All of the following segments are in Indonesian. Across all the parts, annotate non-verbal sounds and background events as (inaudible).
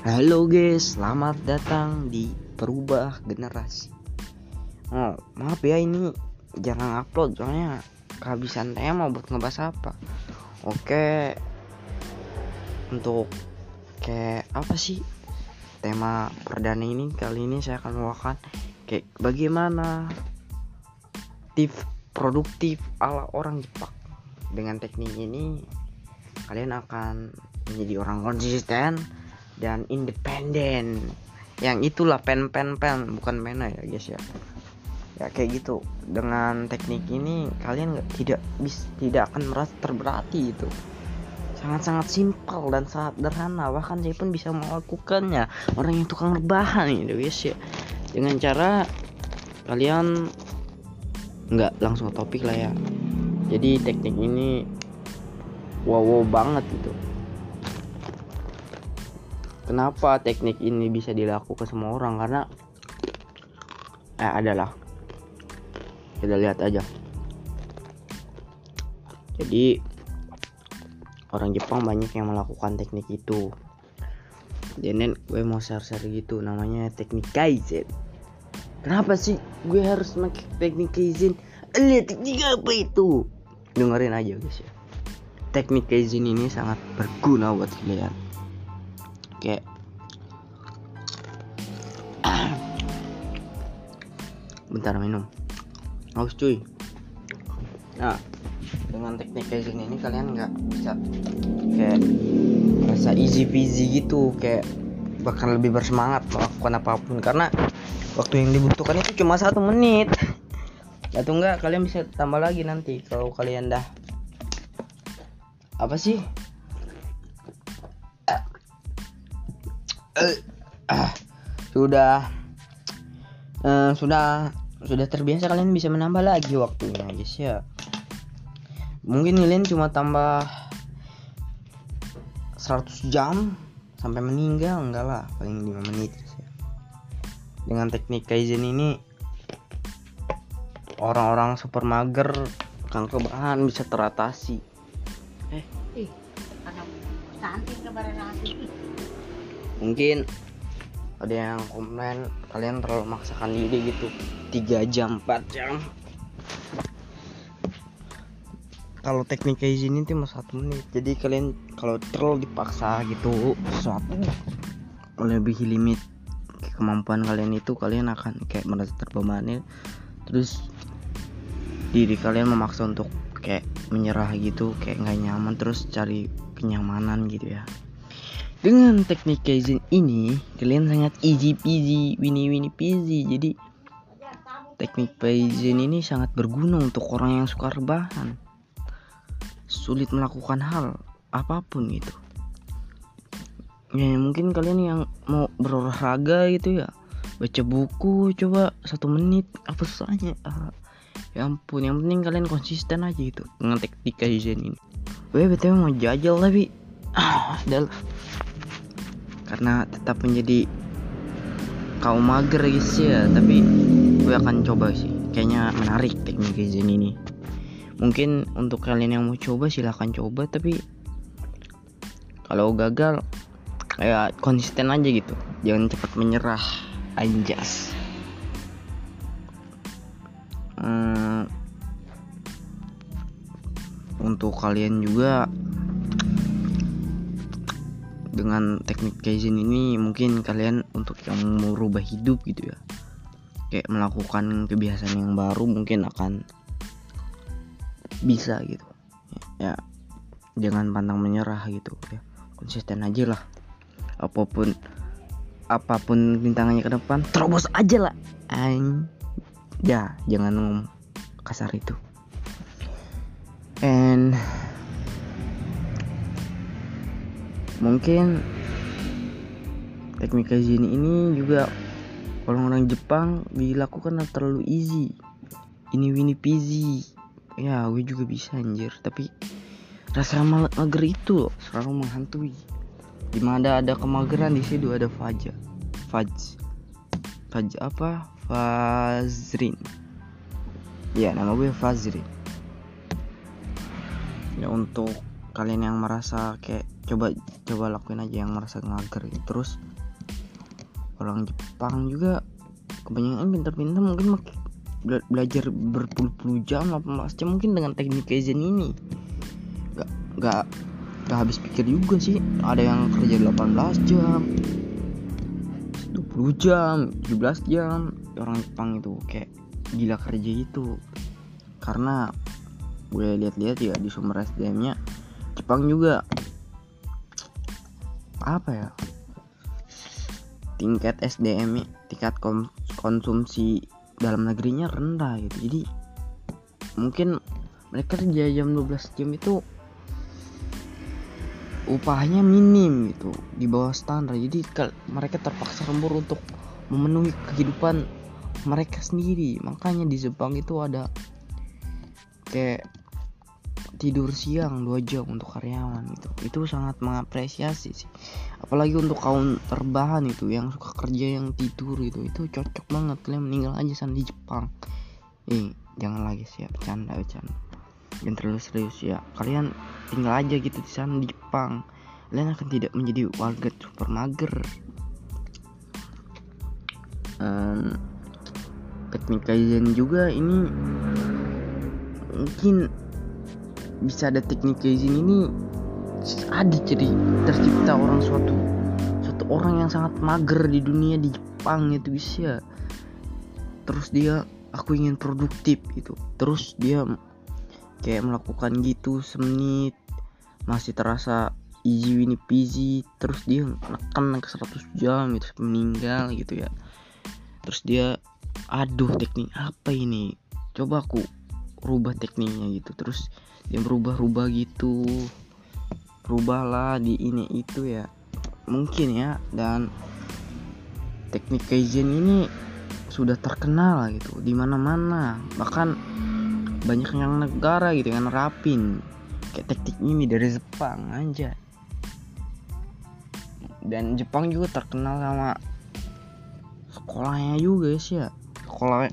Halo guys, selamat datang di Perubah Generasi. Oh, maaf ya ini jarang upload soalnya kehabisan tema buat ngebahas apa. Oke. Untuk kayak apa sih tema perdana ini kali ini saya akan membawakan kayak bagaimana tips produktif ala orang Jepang. Dengan teknik ini kalian akan menjadi orang konsisten dan independen. Yang itulah pen pen pen. Bukan pena ya guys ya. Ya kayak gitu. Dengan teknik ini kalian nggak tidak bis tidak akan merasa terberati itu. Sangat-sangat simpel dan sangat sederhana. Bahkan saya pun bisa melakukannya. Orang yang tukang rebahan gitu guys ya. Dengan cara kalian nggak langsung topik lah ya. Jadi teknik ini wow, wow banget gitu Kenapa teknik ini bisa dilakukan semua orang? Karena eh adalah kita lihat aja. Jadi orang Jepang banyak yang melakukan teknik itu. Jadi gue mau share-share gitu namanya teknik kaizen. Kenapa sih gue harus pakai teknik kaizen? Lihat teknik apa itu? Dengerin aja guys ya. Teknik kaizen ini sangat berguna buat kalian kayak (clears throat) bentar minum. Haus cuy. Nah dengan teknik kayak gini ini kalian nggak bisa kayak rasa easy peasy gitu kayak bahkan lebih bersemangat melakukan apa pun. Karena waktu yang dibutuhkan itu cuma satu menit. (laughs) Atau enggak kalian bisa tambah lagi nanti kalau kalian dah apa sih uh, ah, sudah. Uh, sudah sudah terbiasa kalian bisa menambah lagi waktunya guys ya. Mungkin kalian cuma tambah 100 jam sampai meninggal enggak lah paling 5 menit ya. dengan teknik kaizen ini orang-orang super mager kanker bahan bisa teratasi. Eh ih anak cantik mungkin ada yang komen kalian terlalu memaksakan diri gitu. 3 jam 4 jam. Kalau teknik kayak gini tuh mas satu menit. Jadi kalian kalau terlalu dipaksa gitu sesuatu melebihi limit kemampuan kalian itu kalian akan kayak merasa terbebani. Terus diri kalian memaksa untuk kayak menyerah gitu kayak nggak nyaman terus cari kenyamanan gitu ya dengan teknik kaizen ini, kalian sangat easy peasy, winnie winnie peasy. Jadi teknik kaizen ini sangat berguna untuk orang yang suka rebahan. Sulit melakukan hal apa pun gitu. Ya mungkin kalian yang mau berolahraga gitu ya, baca buku coba satu menit apa susahnya? Ah, ya ampun, yang penting kalian konsisten aja gitu dengan teknik kaizen ini. Gue betul mau jajal tapi ah, karena tetap menjadi kaum mager guys ya tapi gue akan coba sih. Kayaknya menarik teknik Kaizen ini. Mungkin untuk kalian yang mau coba silahkan coba tapi kalau gagal ya konsisten aja gitu. Jangan cepat menyerah. Anjas. Hmm, untuk kalian juga dengan teknik kaizen ini mungkin kalian untuk yang merubah hidup gitu ya. Kayak melakukan kebiasaan yang baru mungkin akan bisa gitu. Ya, jangan pantang menyerah gitu ya. Konsisten aja lah. Apa pun apa pun rintangannya ke depan terobos aja lah. Aing. ya jangan ngomong kasar itu. And mungkin teknik kaizen ini juga orang-orang Jepang dilakukan terlalu easy. Ini Winnie Peasy ya gue juga bisa anjir. Tapi rasa mager itu loh selalu menghantui di mana ada kemageran di situ ada faja faj faj apa? Fazrin. Ya nama gue fazrin. Ya untuk kalian yang merasa kayak coba coba lakuin aja yang merasa ngager gitu. terus orang Jepang juga kebanyakan pintar-pintar mungkin bela- belajar berpuluh-puluh jam 18 jam mungkin dengan teknik kaizen ini. Gak gak gak habis pikir juga sih ada yang kerja 18 jam 20 jam 17 jam. Orang Jepang itu kayak gila kerja itu. Karena gue lihat-lihat ya di sumber SDM nya Jepang juga apa ya? Tingkat SDM tingkat konsumsi dalam negerinya rendah gitu. Jadi mungkin mereka kerja jam 12 jam itu upahnya minim gitu di bawah standar. Jadi mereka terpaksa lembur untuk memenuhi kehidupan mereka sendiri. Makanya di Jepang itu ada kayak tidur siang 2 jam untuk karyawan gitu. Itu sangat mengapresiasi sih. Apalagi untuk kaum terbahan itu yang suka kerja yang tidur itu itu cocok banget kalian meninggal aja sana di Jepang. Eh jangan lagi sih ya bercanda bercanda. Jangan terlalu serius ya. Kalian tinggal aja gitu di sana di Jepang. Kalian akan tidak menjadi warga super mager. Em, teknik kaizen juga ini mungkin bisa ada teknik kaizen ini ada jadi tercipta orang suatu suatu orang yang sangat mager di dunia di Jepang itu bisa terus dia aku ingin produktif gitu. Terus dia kayak melakukan gitu semenit masih terasa easy wini peasy. Terus dia nekan ke 100 jam itu meninggal gitu ya. Terus dia aduh teknik apa ini? Coba aku rubah tekniknya gitu. Terus dia berubah-ubah gitu. Rubahlah di ini itu ya. Mungkin ya dan teknik kaizen ini sudah terkenal gitu di mana-mana. Bahkan banyak yang negara gitu yang nerapin kayak teknik ini dari Jepang aja. Dan Jepang juga terkenal sama sekolahnya juga sih ya. Sekolah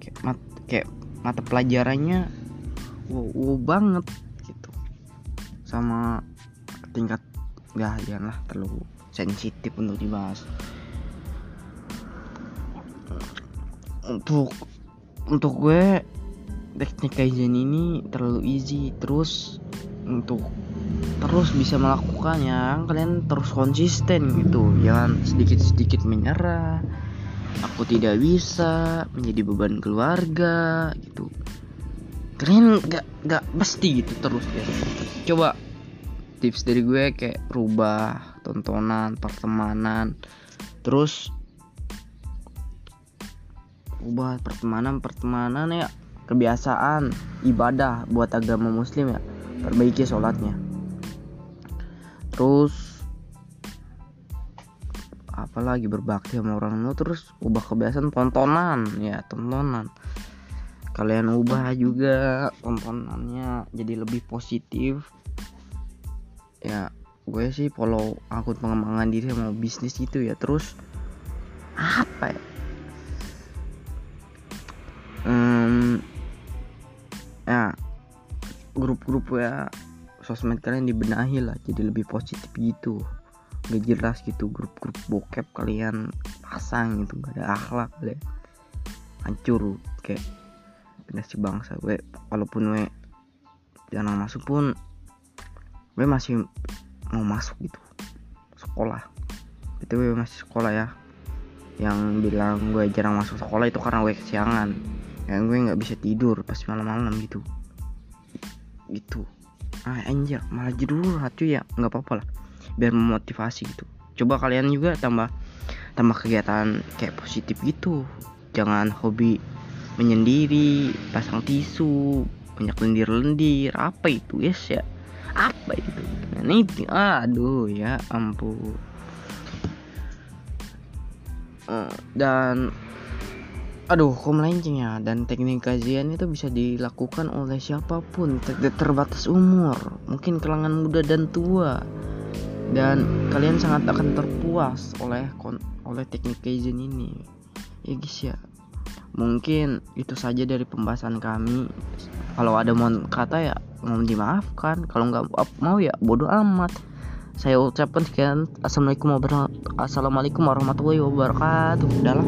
kayak, mat, kayak mata pelajarannya wow, wow banget gitu. Sama tingkat nggak janganlah terlalu sensitif untuk dibahas. Untuk untuk gue teknik kaizen ini terlalu easy terus untuk terus bisa melakukannya kalian terus konsisten gitu. Jangan sedikit-sedikit menyerah aku tidak bisa menjadi beban keluarga gitu kalian nggak nggak pasti gitu terus ya. Coba tips dari gue kayak rubah tontonan pertemanan. Terus ubah pertemanan pertemanan ya. Kebiasaan ibadah buat agama muslim ya. Perbaiki sholatnya. Terus apalagi berbakti sama orang tua terus ubah kebiasaan tontonan ya tontonan kalian ubah juga tontonannya jadi lebih positif. Ya gue sih follow akun pengembangan diri sama bisnis itu ya. Terus apa ya? Hmm, ya grup-grup ya sosmed kalian dibenahi lah jadi lebih positif gitu. Gak jelas gitu grup-grup bokep kalian pasang gitu gak ada akhlak kalian. Hancur kayak generasi bangsa gue. Walaupun gue jarang masuk pun gue masih mau masuk gitu. Sekolah. Itu gue masih sekolah ya. Yang bilang gue jarang masuk sekolah itu karena gue kesiangan. Yang gue nggak bisa tidur pas malam-malam gitu. Gitu. Ah anjir. Malah judul hati ya. Nggak apa-apa lah. Biar memotivasi gitu. Coba kalian juga tambah tambah kegiatan kayak positif gitu. Jangan hobi menyendiri pasang tisu banyak lendir-lendir apa itu yes ya. Apa itu? Nah, ini aduh ya ampun. Eh, dan aduh kok melenceng ya dan teknik kajian itu bisa dilakukan oleh siapa pun tidak terbatas umur mungkin kalangan muda dan tua. Dan kalian sangat akan terpuas oleh oleh teknik kaizen ini. Ya guys ya mungkin itu saja dari pembahasan kami. Kalau ada mau kata ya mau dimaafkan. Kalau nggak mau ya bodoh amat. Saya ucapkan sekian. Assalamualaikum warahmatullahi wabarakatuh. Dalam